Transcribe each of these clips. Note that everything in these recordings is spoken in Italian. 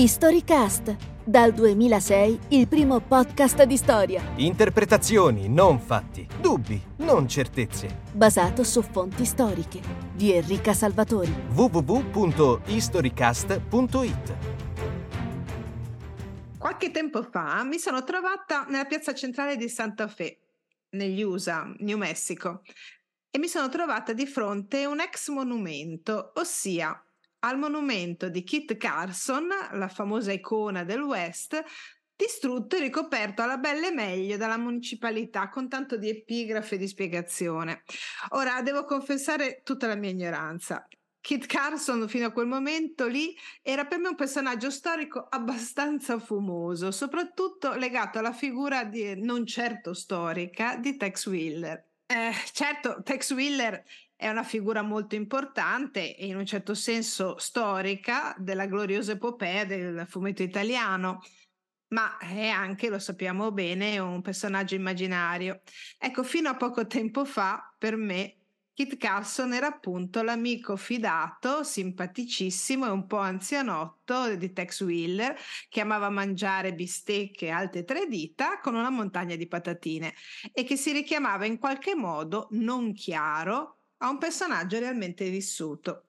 Historycast, dal 2006 il primo podcast di storia. Interpretazioni, non fatti. Dubbi, non certezze. Basato su fonti storiche. Di Enrica Salvatori. www.historycast.it Qualche tempo fa mi sono trovata nella piazza centrale di Santa Fe, negli USA, New Mexico, e mi sono trovata di fronte a un ex monumento, ossia al monumento di Kit Carson, la famosa icona del West, distrutto e ricoperto alla belle meglio dalla municipalità con tanto di epigrafe e di spiegazione. Ora devo confessare tutta la mia ignoranza. Kit Carson fino a quel momento lì era per me un personaggio storico abbastanza fumoso, soprattutto legato alla figura di, non certo storica di Tex Wheeler. Eh, certo, Tex Wheeler è una figura molto importante e in un certo senso storica della gloriosa epopea del fumetto italiano, ma è anche, lo sappiamo bene, un personaggio immaginario. Ecco, fino a poco tempo fa, per me, Kit Carson era appunto l'amico fidato, simpaticissimo e un po' anzianotto di Tex Wheeler, che amava mangiare bistecche alte tre dita con una montagna di patatine e che si richiamava in qualche modo non chiaro a un personaggio realmente vissuto.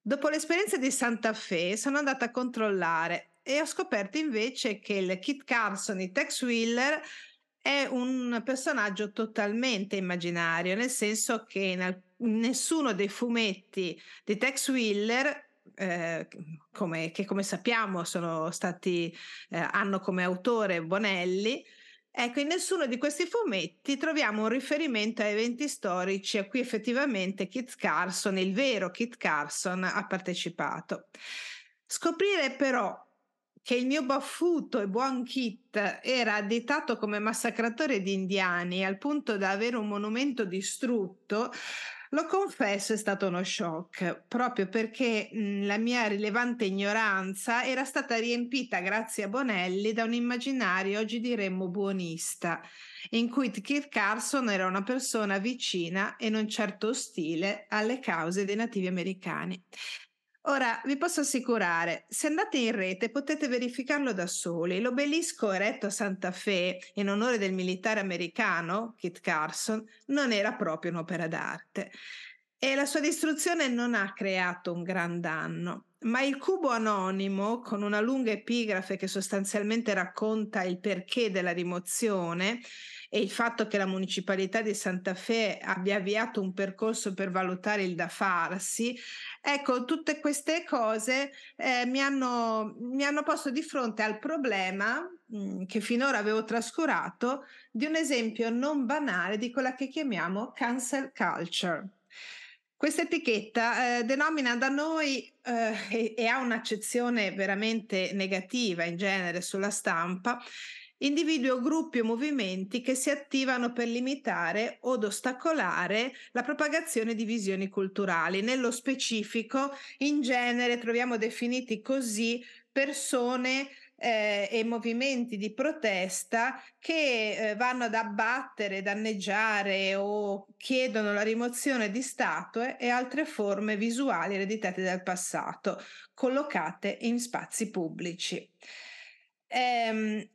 Dopo l'esperienza di Santa Fe sono andata a controllare e ho scoperto invece che il Kit Carson di Tex Wheeler è un personaggio totalmente immaginario, nel senso che in nessuno dei fumetti di Tex Wheeler eh, come, che come sappiamo stati, eh, hanno come autore Bonelli, Ecco, in nessuno di questi fumetti troviamo un riferimento a eventi storici a cui effettivamente Kit Carson, il vero Kit Carson, ha partecipato. Scoprire però che il mio baffuto e buon Kit era additato come massacratore di indiani al punto da avere un monumento distrutto lo confesso, è stato uno shock, proprio perché mh, la mia rilevante ignoranza era stata riempita, grazie a Bonelli, da un immaginario, oggi diremmo buonista, in cui Kit Carson era una persona vicina e non certo ostile alle cause dei nativi americani. Ora, vi posso assicurare, se andate in rete potete verificarlo da soli. L'obelisco eretto a Santa Fe in onore del militare americano, Kit Carson, non era proprio un'opera d'arte. E la sua distruzione non ha creato un gran danno. Ma il cubo anonimo, con una lunga epigrafe che sostanzialmente racconta il perché della rimozione, e il fatto che la municipalità di Santa Fe abbia avviato un percorso per valutare il da farsi, ecco, tutte queste cose eh, mi, hanno, mi hanno posto di fronte al problema mh, mm, che finora avevo trascurato di un esempio non banale di quella che chiamiamo cancel culture. Questa etichetta eh, denomina da noi eh, e, e, ha un'accezione veramente negativa in genere sulla stampa individui o gruppi o movimenti che si attivano per limitare od ostacolare la propagazione di visioni culturali. Nello specifico, in genere troviamo definiti così persone eh, e movimenti di protesta che eh, vanno ad abbattere, danneggiare o chiedono la rimozione di statue e altre forme visuali ereditate dal passato, collocate in spazi pubblici. Ehm,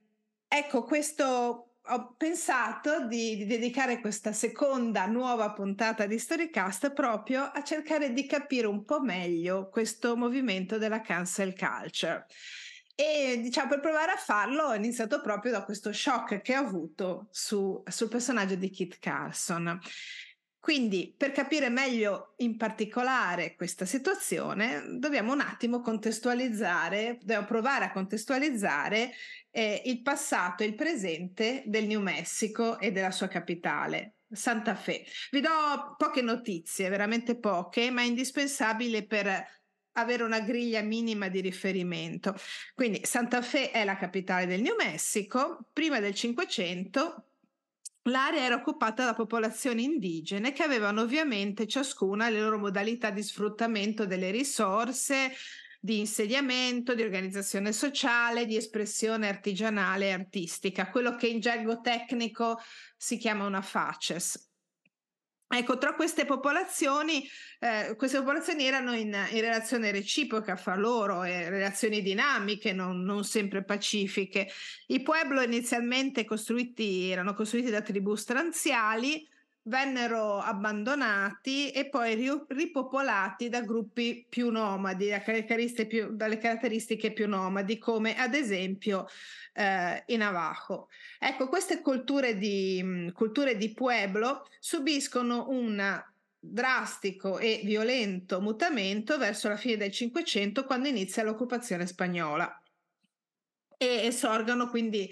Ecco, questo ho pensato di, di, dedicare questa seconda nuova puntata di Storycast proprio a cercare di capire un po' meglio questo movimento della cancel culture. E diciamo per provare a farlo ho iniziato proprio da questo shock che ho avuto su, sul personaggio di Kit Carson. Quindi, per capire meglio in particolare questa situazione, dobbiamo un attimo contestualizzare, dobbiamo provare a contestualizzare eh, il passato e il presente del New Mexico e della sua capitale, Santa Fe. Vi do poche notizie, veramente poche, ma indispensabili per avere una griglia minima di riferimento. Quindi Santa Fe è la capitale del New Mexico, prima del Cinquecento L'area era occupata da popolazioni indigene che avevano ovviamente ciascuna le loro modalità di sfruttamento delle risorse, di insediamento, di organizzazione sociale, di espressione artigianale e artistica, quello che in gergo tecnico si chiama una faces. Ecco, tra queste popolazioni, eh, queste popolazioni erano in, in, relazione reciproca fra loro, e relazioni dinamiche, non, non, sempre pacifiche. I pueblo inizialmente costruiti, erano costruiti da tribù stranziali, vennero abbandonati e poi ripopolati da gruppi più nomadi, da più, dalle caratteristiche più nomadi, come ad esempio eh, i Navajo. Ecco, queste culture di, culture di pueblo subiscono un drastico e violento mutamento verso la fine del Cinquecento, quando inizia l'occupazione spagnola. E, e sorgono quindi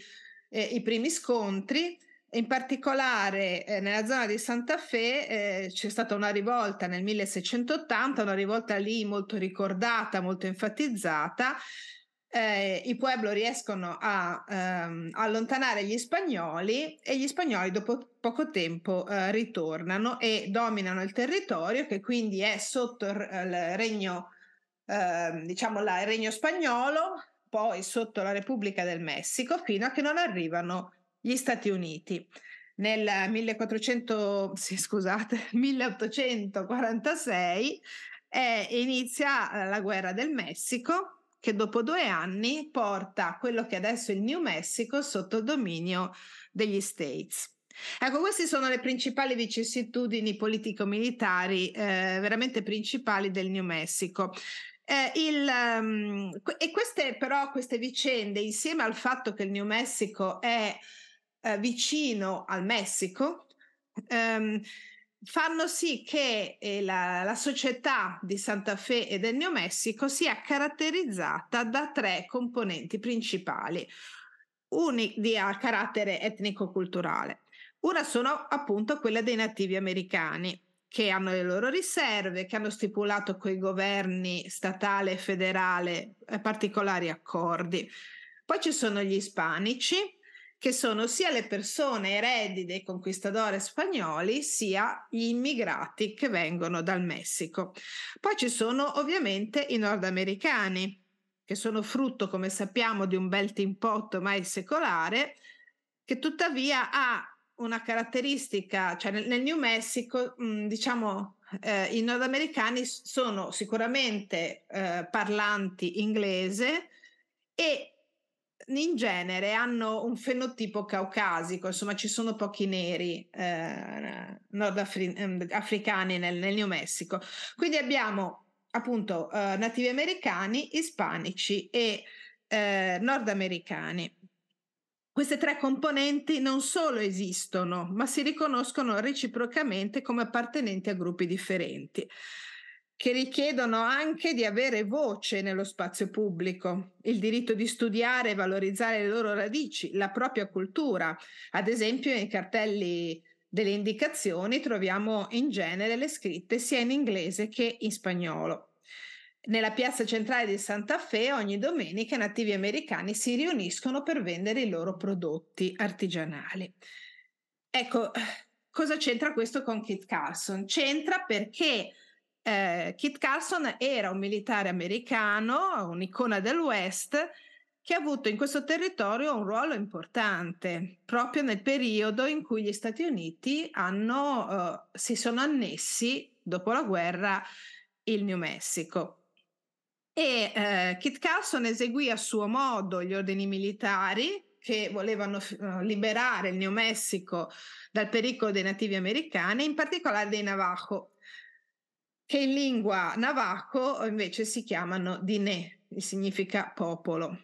eh, i primi scontri in particolare eh, nella zona di Santa Fe eh, c'è stata una rivolta nel 1680, una rivolta lì molto ricordata, molto enfatizzata. Eh, I pueblo riescono a ehm, allontanare gli spagnoli e gli spagnoli dopo poco tempo eh, ritornano e dominano il territorio che quindi è sotto il, regno, ehm, diciamo la, il regno spagnolo, poi sotto la Repubblica del Messico, fino a che non arrivano gli Stati Uniti. Nel 1400, sì, scusate, 1846 eh, inizia la guerra del Messico che dopo due anni porta quello che adesso è il New Mexico sotto il dominio degli States. Ecco, queste sono le principali vicissitudini politico-militari eh, veramente principali del New Mexico. Eh, il, um, e queste però, queste vicende, insieme al fatto che il New Mexico è eh, vicino al Messico, ehm, fanno sì che eh, la, la, società di Santa Fe e del New Messico sia caratterizzata da tre componenti principali, uni di a carattere etnico-culturale. Una sono appunto quella dei nativi americani, che hanno le loro riserve, che hanno stipulato con i governi statale e federale eh, particolari accordi. Poi ci sono gli ispanici, che sono sia le persone eredi dei conquistadores spagnoli, sia gli immigrati che vengono dal Messico. Poi ci sono ovviamente i nordamericani, che sono frutto, come sappiamo, di un melting pot ormai secolare, che tuttavia ha una caratteristica, cioè nel, nel New Mexico, mh, diciamo, eh, i nordamericani sono sicuramente eh, parlanti inglese e in genere hanno un fenotipo caucasico, insomma ci sono pochi neri eh, nordafricani nel, nel New Mexico. Quindi abbiamo appunto eh, nativi americani, ispanici e eh, nordamericani. Queste tre componenti non solo esistono, ma si riconoscono reciprocamente come appartenenti a gruppi differenti che richiedono anche di avere voce nello spazio pubblico, il diritto di studiare e valorizzare le loro radici, la propria cultura. Ad esempio, nei cartelli delle indicazioni troviamo in genere le scritte sia in inglese che in spagnolo. Nella piazza centrale di Santa Fe ogni domenica nativi americani si riuniscono per vendere i loro prodotti artigianali. Ecco, cosa c'entra questo con Kit Carson? C'entra perché eh, Kit Carson era un militare americano, un'icona del West, che ha avuto in questo territorio un ruolo importante proprio nel periodo in cui gli Stati Uniti hanno, eh, si sono annessi dopo la guerra il New Mexico. E eh, Kit Carson eseguì a suo modo gli ordini militari che volevano uh, liberare il New Mexico dal pericolo dei nativi americani, in particolare dei Navajo, che in lingua navajo invece si chiamano Diné, che significa popolo.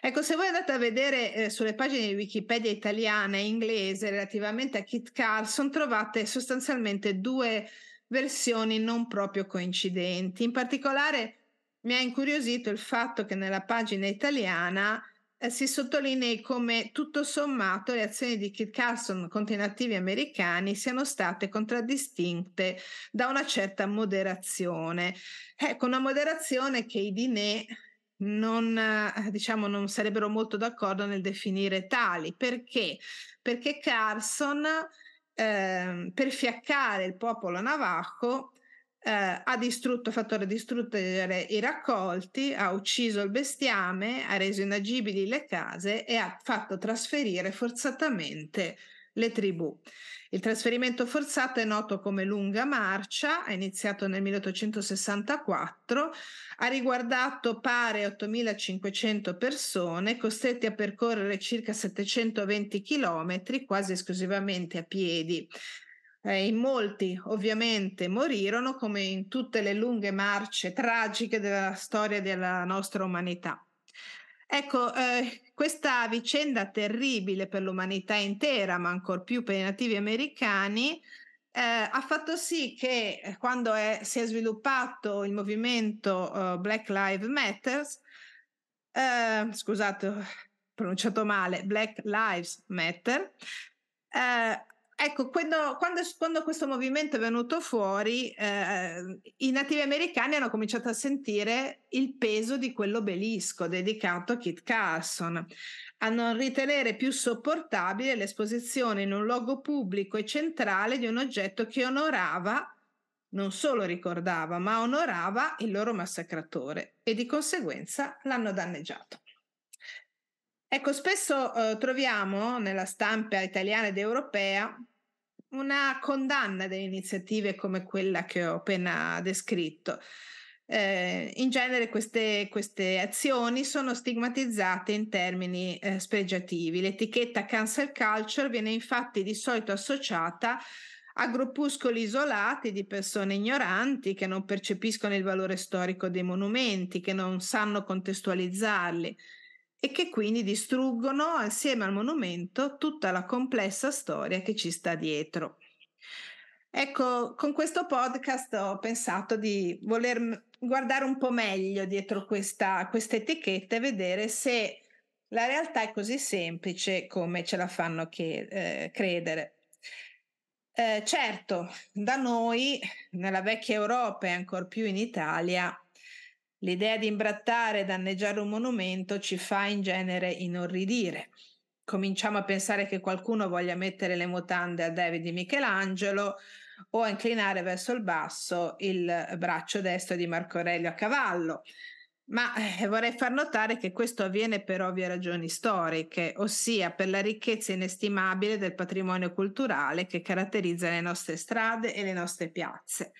Ecco, se voi andate a vedere eh, sulle pagine di Wikipedia italiana e inglese relativamente a Kit Carson, trovate sostanzialmente due versioni non proprio coincidenti. In particolare mi ha incuriosito il fatto che nella pagina italiana eh, si sottolinei come tutto sommato le azioni di Kit Carson contro i nativi americani siano state contraddistinte da una certa moderazione. Ecco, una moderazione che i Dinè non, eh, diciamo, non sarebbero molto d'accordo nel definire tali. Perché? Perché Carson, eh, per fiaccare il popolo navajo, eh, ha distrutto, fatto distruggere i raccolti, ha ucciso il bestiame, ha reso inagibili le case e ha fatto trasferire forzatamente le tribù. Il trasferimento forzato è noto come lunga marcia, è iniziato nel 1864, ha riguardato pare 8.500 persone costrette a percorrere circa 720 km, quasi esclusivamente a piedi. Eh, in molti ovviamente morirono come in tutte le lunghe marce tragiche della storia della nostra umanità. Ecco, eh, questa vicenda terribile per l'umanità intera, ma ancor più per i nativi americani, eh, ha fatto sì che eh, quando è, si è sviluppato il movimento uh, Black Lives Matter, eh, scusate, ho pronunciato male, Black Lives Matter, eh, Ecco, quando, quando, quando, questo movimento è venuto fuori, eh, i nativi americani hanno cominciato a sentire il peso di quell'obelisco dedicato a Kit Carson, a non ritenere più sopportabile l'esposizione in un luogo pubblico e centrale di un oggetto che onorava, non solo ricordava, ma onorava il loro massacratore e di conseguenza l'hanno danneggiato. Ecco, spesso eh, troviamo nella stampa italiana ed europea una condanna delle iniziative come quella che ho appena descritto. Eh, in genere queste, queste, azioni sono stigmatizzate in termini eh, spregiativi. L'etichetta cancel culture viene infatti di solito associata a gruppuscoli isolati di persone ignoranti che non percepiscono il valore storico dei monumenti, che non sanno contestualizzarli e che quindi distruggono assieme al monumento tutta la complessa storia che ci sta dietro. Ecco, con questo podcast ho pensato di voler guardare un po' meglio dietro questa, questa etichetta e vedere se la realtà è così semplice come ce la fanno che, eh, credere. Eh, certo, da noi, nella vecchia Europa e ancor più in Italia, L'idea di imbrattare e danneggiare un monumento ci fa in genere inorridire. Cominciamo a pensare che qualcuno voglia mettere le mutande a David di Michelangelo o a inclinare verso il basso il braccio destro di Marco Aurelio a cavallo. Ma eh, vorrei far notare che questo avviene per ovvie ragioni storiche, ossia per la ricchezza inestimabile del patrimonio culturale che caratterizza le nostre strade e le nostre piazze.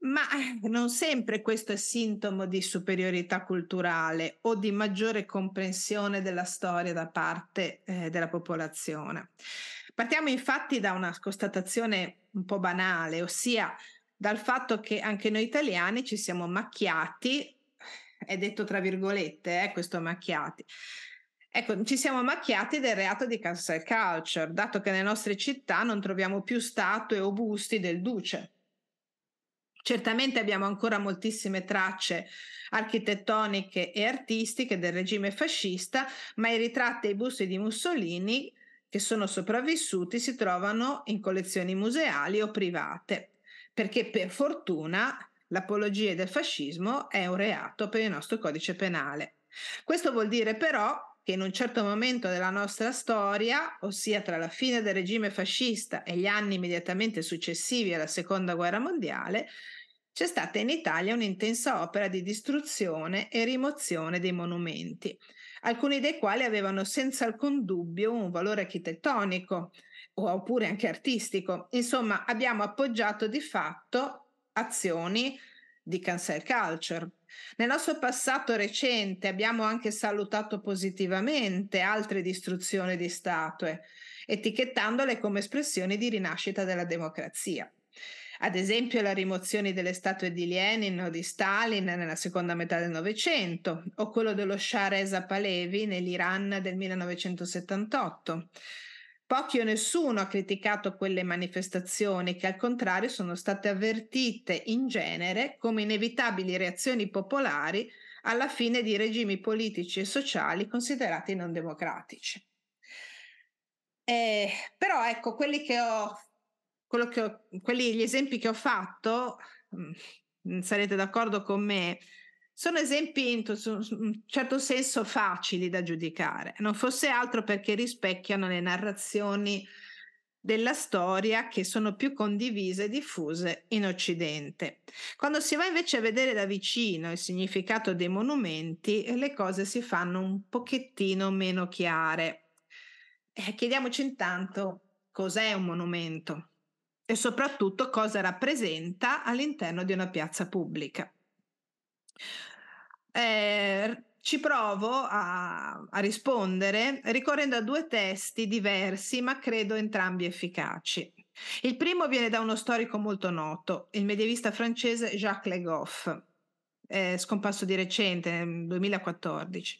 Ma eh, non sempre questo è sintomo di superiorità culturale o di maggiore comprensione della storia da parte eh, della popolazione. Partiamo infatti da una constatazione un po' banale, ossia dal fatto che anche noi italiani ci siamo macchiati, è detto tra virgolette, eh, questo macchiati. Ecco, ci siamo macchiati del reato di cancel culture, dato che nelle nostre città non troviamo più statue o busti del duce Certamente abbiamo ancora moltissime tracce architettoniche e artistiche del regime fascista, ma i ritratti e i busti di Mussolini che sono sopravvissuti si trovano in collezioni museali o private, perché per fortuna l'apologia del fascismo è un reato per il nostro codice penale. Questo vuol dire però che in un certo momento della nostra storia, ossia tra la fine del regime fascista e gli anni immediatamente successivi alla Seconda Guerra Mondiale, c'è stata in Italia un'intensa opera di distruzione e rimozione dei monumenti, alcuni dei quali avevano senza alcun dubbio un valore architettonico oppure anche artistico. Insomma, abbiamo appoggiato di fatto azioni di cancel culture. Nel nostro passato recente abbiamo anche salutato positivamente altre distruzioni di statue, etichettandole come espressioni di rinascita della democrazia. Ad esempio la rimozione delle statue di Lenin o di Stalin nella seconda metà del Novecento, o quello dello Shah Reza Pahlavi nell'Iran del 1978. Pochi o nessuno ha criticato quelle manifestazioni che al contrario sono state avvertite in genere come inevitabili reazioni popolari alla fine di regimi politici e sociali considerati non democratici. Eh, però ecco, quelli che ho, che ho, quelli, gli esempi che ho fatto, mh, mm, sarete d'accordo con me, sono esempi in un certo senso facili da giudicare, non fosse altro perché rispecchiano le narrazioni della storia che sono più condivise e diffuse in Occidente. Quando si va invece a vedere da vicino il significato dei monumenti, le cose si fanno un pochettino meno chiare. Eh, chiediamoci intanto cos'è un monumento e soprattutto cosa rappresenta all'interno di una piazza pubblica. Eh, ci provo a, a, rispondere ricorrendo a due testi diversi, ma credo entrambi efficaci. Il primo viene da uno storico molto noto, il medievista francese Jacques Le Goff, eh, scomparso di recente, nel 2014,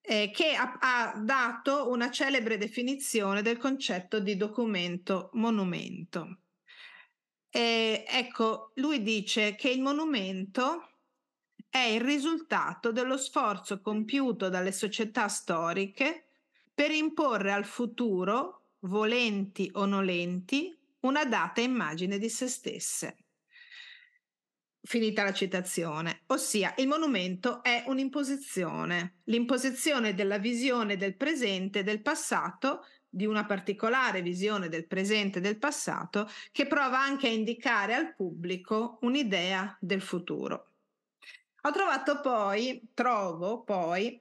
eh, che ha, ha dato una celebre definizione del concetto di documento monumento. Eh, ecco, lui dice che il monumento è il risultato dello sforzo compiuto dalle società storiche per imporre al futuro, volenti o nolenti, una data immagine di se stesse. Finita la citazione, ossia il monumento è un'imposizione, l'imposizione della visione del presente e del passato, di una particolare visione del presente e del passato, che prova anche a indicare al pubblico un'idea del futuro. Ho trovato poi, trovo poi,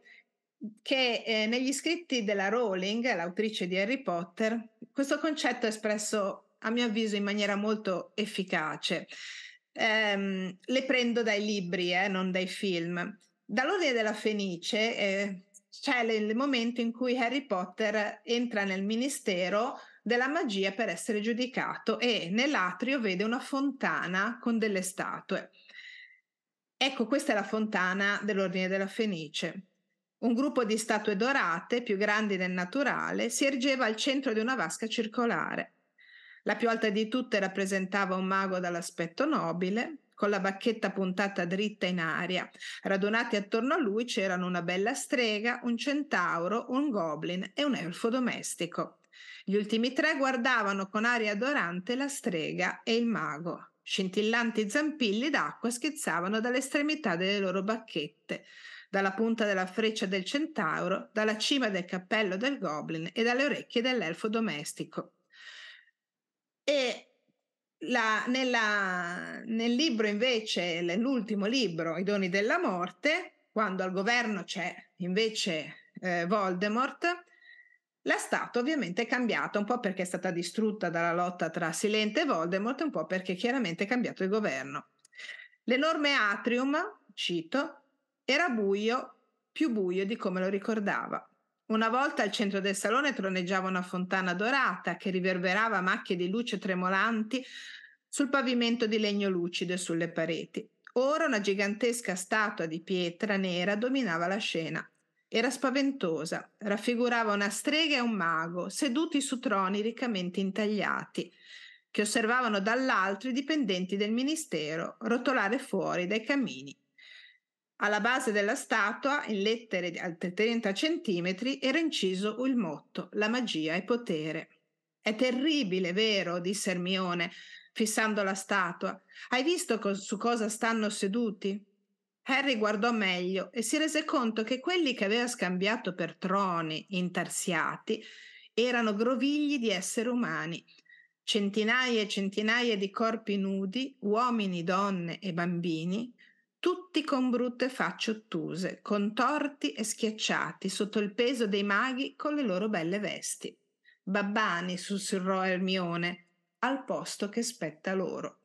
che eh, negli scritti della Rowling, l'autrice di Harry Potter, questo concetto è espresso a mio avviso in maniera molto efficace. Um, le prendo dai libri, eh, non dai film. Dall'Ordine della Fenice eh, c'è il momento in cui Harry Potter entra nel ministero della magia per essere giudicato e nell'atrio vede una fontana con delle statue. Ecco, questa è la fontana dell'Ordine della Fenice. Un gruppo di statue dorate, più grandi del naturale, si ergeva al centro di una vasca circolare. La più alta di tutte rappresentava un mago dall'aspetto nobile, con la bacchetta puntata dritta in aria. Radunati attorno a lui c'erano una bella strega, un centauro, un goblin e un elfo domestico. Gli ultimi tre guardavano con aria adorante la strega e il mago. Scintillanti zampilli d'acqua schizzavano dall'estremità delle loro bacchette, dalla punta della freccia del centauro, dalla cima del cappello del goblin e dalle orecchie dell'elfo domestico. E la, nella, nel libro invece, l'ultimo libro, I doni della morte, quando al governo c'è invece eh, Voldemort, la statua ovviamente è cambiata, un po' perché è stata distrutta dalla lotta tra Silente e Voldemort, un po' perché chiaramente è cambiato il governo. L'enorme atrium, cito, era buio, più buio di come lo ricordava. Una volta al centro del salone troneggiava una fontana dorata che riverberava macchie di luce tremolanti sul pavimento di legno lucido e sulle pareti. Ora una gigantesca statua di pietra nera dominava la scena. Era spaventosa, raffigurava una strega e un mago seduti su troni riccamente intagliati, che osservavano dall'altro i dipendenti del ministero rotolare fuori dai camini. Alla base della statua, in lettere di altri 30 centimetri, era inciso il motto La magia è potere. È terribile, vero? disse Ermione, fissando la statua. Hai visto co- su cosa stanno seduti? Harry guardò meglio e si rese conto che quelli che aveva scambiato per troni intarsiati erano grovigli di esseri umani, centinaia e centinaia di corpi nudi, uomini, donne e bambini, tutti con brutte facce ottuse, contorti e schiacciati sotto il peso dei maghi con le loro belle vesti. Babbani, sussurrò Ermione, al posto che spetta loro.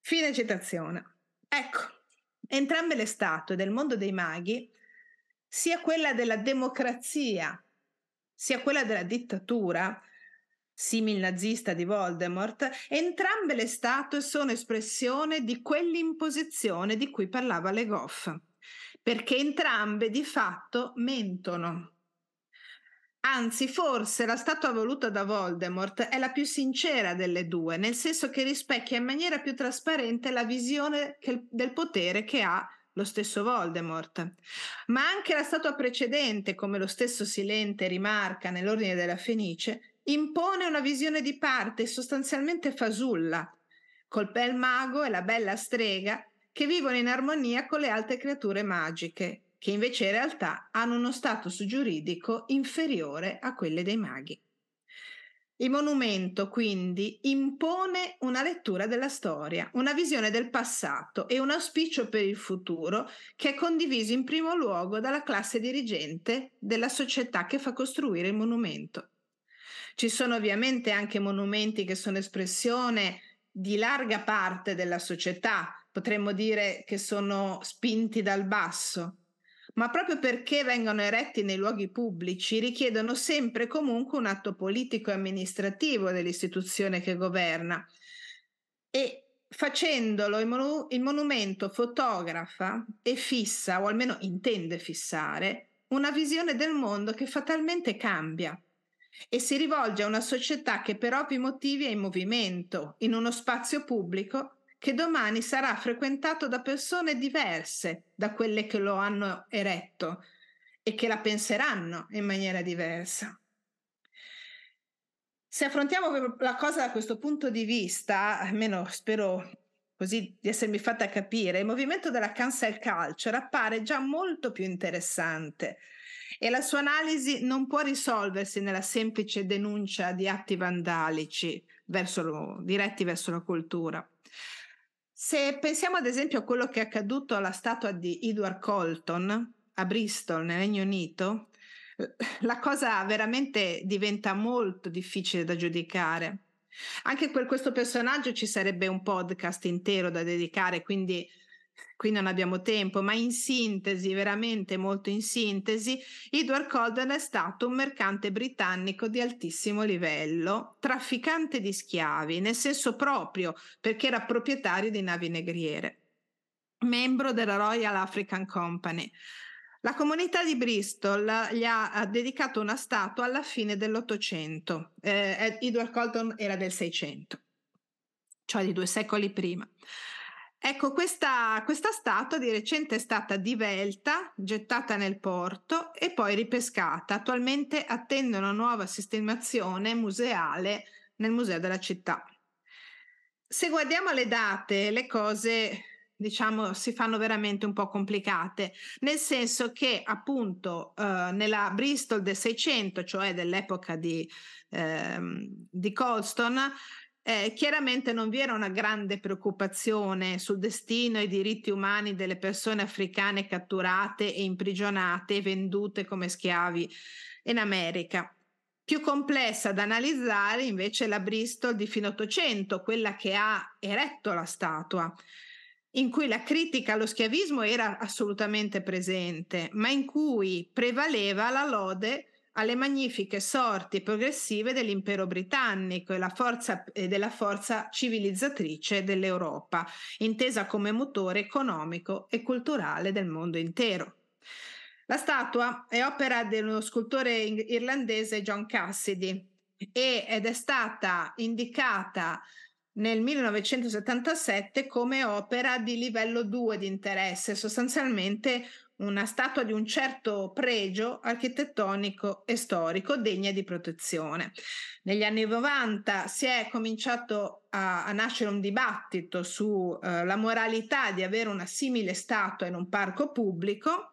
Fine citazione. Ecco, Entrambe le statue del mondo dei maghi, sia quella della democrazia, sia quella della dittatura, simil nazista di Voldemort, entrambe le statue sono espressione di quell'imposizione di cui parlava Le Goff, perché entrambe di fatto mentono. Anzi, forse la statua voluta da Voldemort è la più sincera delle due, nel senso che rispecchia in maniera più trasparente la visione che, del potere che ha lo stesso Voldemort. Ma anche la statua precedente, come lo stesso Silente rimarca nell'Ordine della Fenice, impone una visione di parte sostanzialmente fasulla, col bel mago e la bella strega che vivono in armonia con le altre creature magiche, che invece in realtà hanno uno status giuridico inferiore a quelle dei maghi. Il monumento quindi impone una lettura della storia, una visione del passato e un auspicio per il futuro che è condiviso in primo luogo dalla classe dirigente della società che fa costruire il monumento. Ci sono ovviamente anche monumenti che sono espressione di larga parte della società, potremmo dire che sono spinti dal basso, ma proprio perché vengono eretti nei luoghi pubblici richiedono sempre e comunque un atto politico e amministrativo dell'istituzione che governa. E facendolo il, monu- il monumento fotografa e fissa, o almeno intende fissare, una visione del mondo che fatalmente cambia e si rivolge a una società che per ovvi motivi è in movimento, in uno spazio pubblico che domani sarà frequentato da persone diverse da quelle che lo hanno eretto e che la penseranno in maniera diversa. Se affrontiamo la cosa da questo punto di vista, almeno spero così di essermi fatta capire, il movimento della cancel culture appare già molto più interessante e la sua analisi non può risolversi nella semplice denuncia di atti vandalici verso lo, diretti verso la cultura. Se pensiamo ad esempio a quello che è accaduto alla statua di Edward Colton a Bristol, nel Regno Unito, la cosa veramente diventa molto difficile da giudicare. Anche per questo personaggio ci sarebbe un podcast intero da dedicare, quindi qui non abbiamo tempo, ma in sintesi, veramente molto in sintesi, Edward Colden è stato un mercante britannico di altissimo livello, trafficante di schiavi, nel senso proprio perché era proprietario di navi negriere, membro della Royal African Company. La comunità di Bristol gli ha dedicato una statua alla fine dell'Ottocento. Eh, Edward Colton era del Seicento, cioè di due secoli prima. Ecco, questa, questa statua di recente è stata divelta, gettata nel porto e poi ripescata. Attualmente attende una nuova sistemazione museale nel museo della città. Se guardiamo le date, le cose diciamo si fanno veramente un po' complicate, nel senso che appunto eh, nella Bristol del 600, cioè dell'epoca di, eh, di Colston, eh, chiaramente non vi era una grande preoccupazione sul destino e i diritti umani delle persone africane catturate e imprigionate e vendute come schiavi in America. Più complessa da analizzare invece è la Bristol di fine Ottocento, quella che ha eretto la statua in cui la critica allo schiavismo era assolutamente presente, ma in cui prevaleva la lode alle magnifiche sorti progressive dell'impero britannico e, forza, e della forza civilizzatrice dell'Europa, intesa come motore economico e culturale del mondo intero. La statua è opera dello scultore irlandese John Cassidy ed è stata indicata nel 1977 come opera di livello 2 di interesse, sostanzialmente una statua di un certo pregio architettonico e storico degna di protezione. Negli anni 90 si è cominciato a, a nascere un dibattito sulla eh, moralità di avere una simile statua in un parco pubblico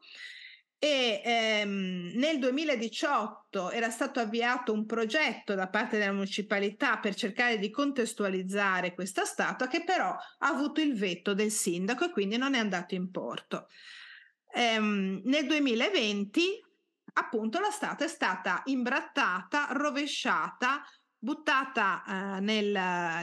e ehm, nel 2018 era stato avviato un progetto da parte della municipalità per cercare di contestualizzare questa statua che però ha avuto il veto del sindaco e quindi non è andato in porto. Ehm, nel 2020 appunto la statua è stata imbrattata, rovesciata, buttata eh, nel,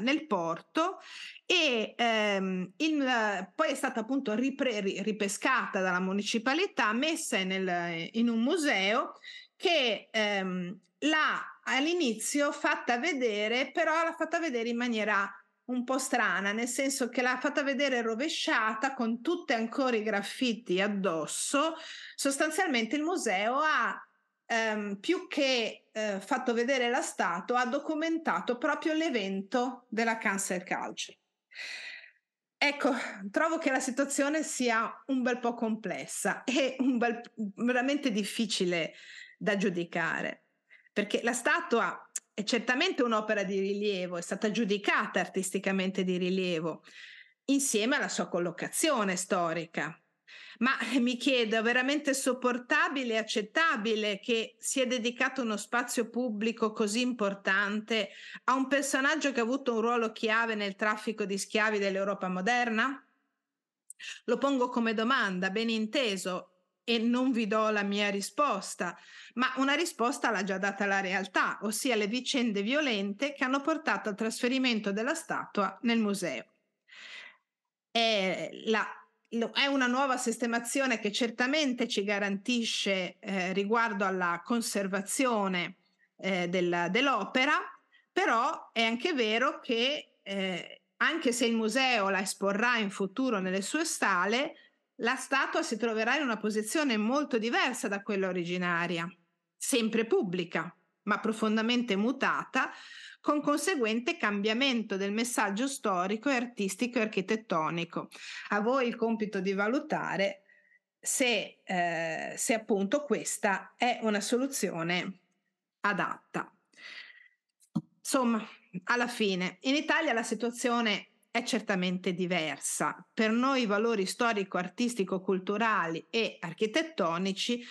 nel, porto e ehm, in, poi è stata appunto ripre, ripescata dalla municipalità, messa nel, in un museo che ehm, l'ha all'inizio fatta vedere, però l'ha fatta vedere in maniera un po' strana, nel senso che l'ha fatta vedere rovesciata con tutti ancora i graffiti addosso. Sostanzialmente il museo ha ehm, più che eh, fatto vedere la statua, ha documentato proprio l'evento della cancer culture. Ecco, trovo che la situazione sia un bel po' complessa e un bel, veramente difficile da giudicare, perché la statua è certamente un'opera di rilievo, è stata giudicata artisticamente di rilievo, insieme alla sua collocazione storica. Ma mi chiedo, è veramente sopportabile e accettabile che sia dedicato uno spazio pubblico così importante a un personaggio che ha avuto un ruolo chiave nel traffico di schiavi dell'Europa moderna? Lo pongo come domanda, ben inteso, e non vi do la mia risposta, ma una risposta l'ha già data la realtà, ossia le vicende violente che hanno portato al trasferimento della statua nel museo. È, la, è una nuova sistemazione che certamente ci garantisce eh, riguardo alla conservazione eh, della, dell'opera, però è anche vero che eh, anche se il museo la esporrà in futuro nelle sue stale, la statua si troverà in una posizione molto diversa da quella originaria, sempre pubblica, ma profondamente mutata, con conseguente cambiamento del messaggio storico artistico e architettonico. A voi il compito di valutare se, eh, se appunto questa è una soluzione adatta. Insomma, alla fine, in Italia la situazione è certamente diversa. Per noi i valori storico-artistico-culturali e architettonici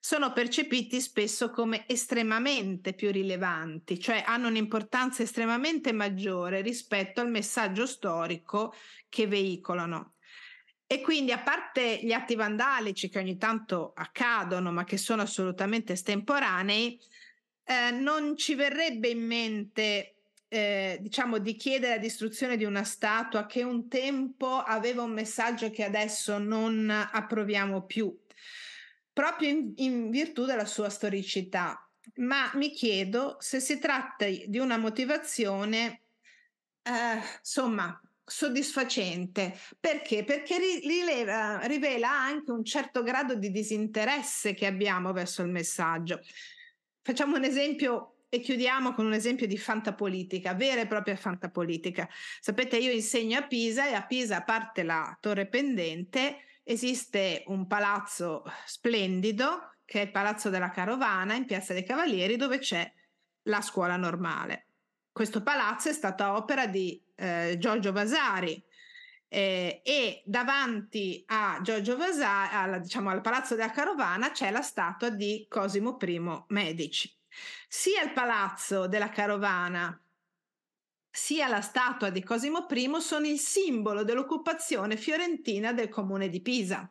sono percepiti spesso come estremamente più rilevanti, cioè hanno un'importanza estremamente maggiore rispetto al messaggio storico che veicolano. E quindi, a parte gli atti vandalici che ogni tanto accadono, ma che sono assolutamente estemporanei, eh, non ci verrebbe in mente eh, diciamo di chiedere la distruzione di una statua che un tempo aveva un messaggio che adesso non approviamo più, proprio in, in virtù della sua storicità. Ma mi chiedo se si tratta di una motivazione, eh, insomma, soddisfacente. Perché? Perché rileva, rivela anche un certo grado di disinteresse che abbiamo verso il messaggio. Facciamo un esempio e chiudiamo con un esempio di fantapolitica, vera e propria fantapolitica. Sapete, io insegno a Pisa e a Pisa, a parte la torre pendente, esiste un palazzo splendido che è il Palazzo della Carovana in Piazza dei Cavalieri dove c'è la scuola normale. Questo palazzo è stata opera di eh, Giorgio Vasari, eh, e davanti a Giorgio Vasari, diciamo, al Palazzo della Carovana, c'è la statua di Cosimo I Medici. Sia il palazzo della carovana sia la statua di Cosimo I sono il simbolo dell'occupazione fiorentina del comune di Pisa.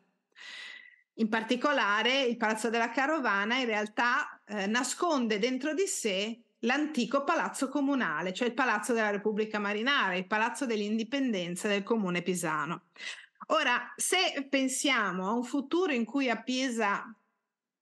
In particolare il Palazzo della Carovana in realtà eh, nasconde dentro di sé l'antico palazzo comunale, cioè il Palazzo della Repubblica Marinare, il Palazzo dell'Indipendenza del comune pisano. Ora, se pensiamo a un futuro in cui a Pisa,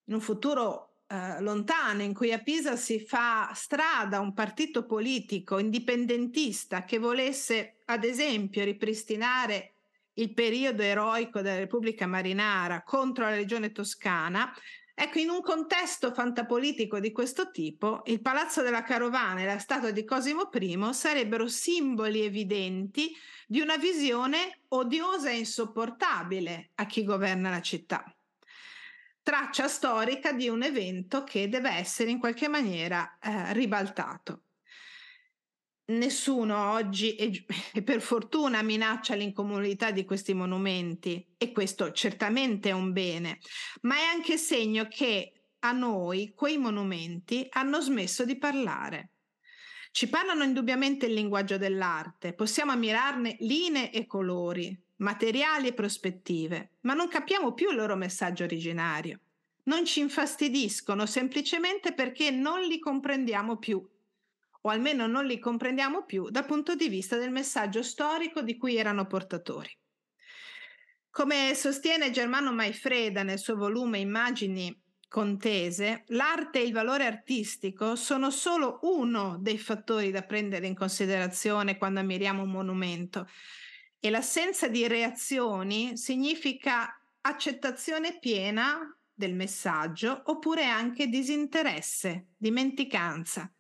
in un futuro eh, lontane in cui a Pisa si fa strada un partito politico indipendentista che volesse ad esempio ripristinare il periodo eroico della Repubblica Marinara contro la regione toscana, Ecco, in un contesto fantapolitico di questo tipo, il Palazzo della Carovana e la statua di Cosimo I sarebbero simboli evidenti di una visione odiosa e insopportabile a chi governa la città traccia storica di un evento che deve essere in qualche maniera eh, ribaltato. Nessuno oggi, e, e per fortuna, minaccia l'incomunità di questi monumenti e questo certamente è un bene, ma è anche segno che a noi quei monumenti hanno smesso di parlare. Ci parlano indubbiamente il linguaggio dell'arte, possiamo ammirarne linee e colori, materiali e prospettive, ma non capiamo più il loro messaggio originario. Non ci infastidiscono semplicemente perché non li comprendiamo più, o almeno non li comprendiamo più dal punto di vista del messaggio storico di cui erano portatori. Come sostiene Germano Maifreda nel suo volume Immagini contese, l'arte e il valore artistico sono solo uno dei fattori da prendere in considerazione quando ammiriamo un monumento, e l'assenza di reazioni significa accettazione piena del messaggio oppure anche disinteresse, dimenticanza.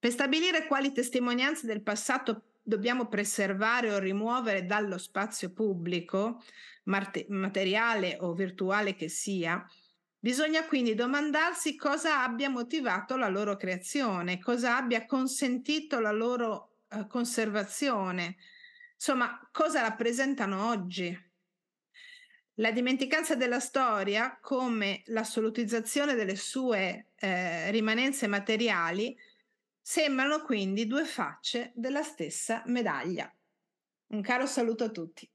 Per stabilire quali testimonianze del passato dobbiamo preservare o rimuovere dallo spazio pubblico, materiale o virtuale che sia, bisogna quindi domandarsi cosa abbia motivato la loro creazione, cosa abbia consentito la loro uh, conservazione, Insomma, cosa rappresentano oggi? La dimenticanza della storia, come l'assolutizzazione delle sue eh, rimanenze materiali, sembrano quindi due facce della stessa medaglia. Un caro saluto a tutti.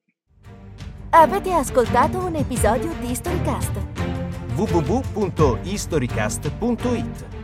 Avete ascoltato un episodio di Storycast www.historycast.it.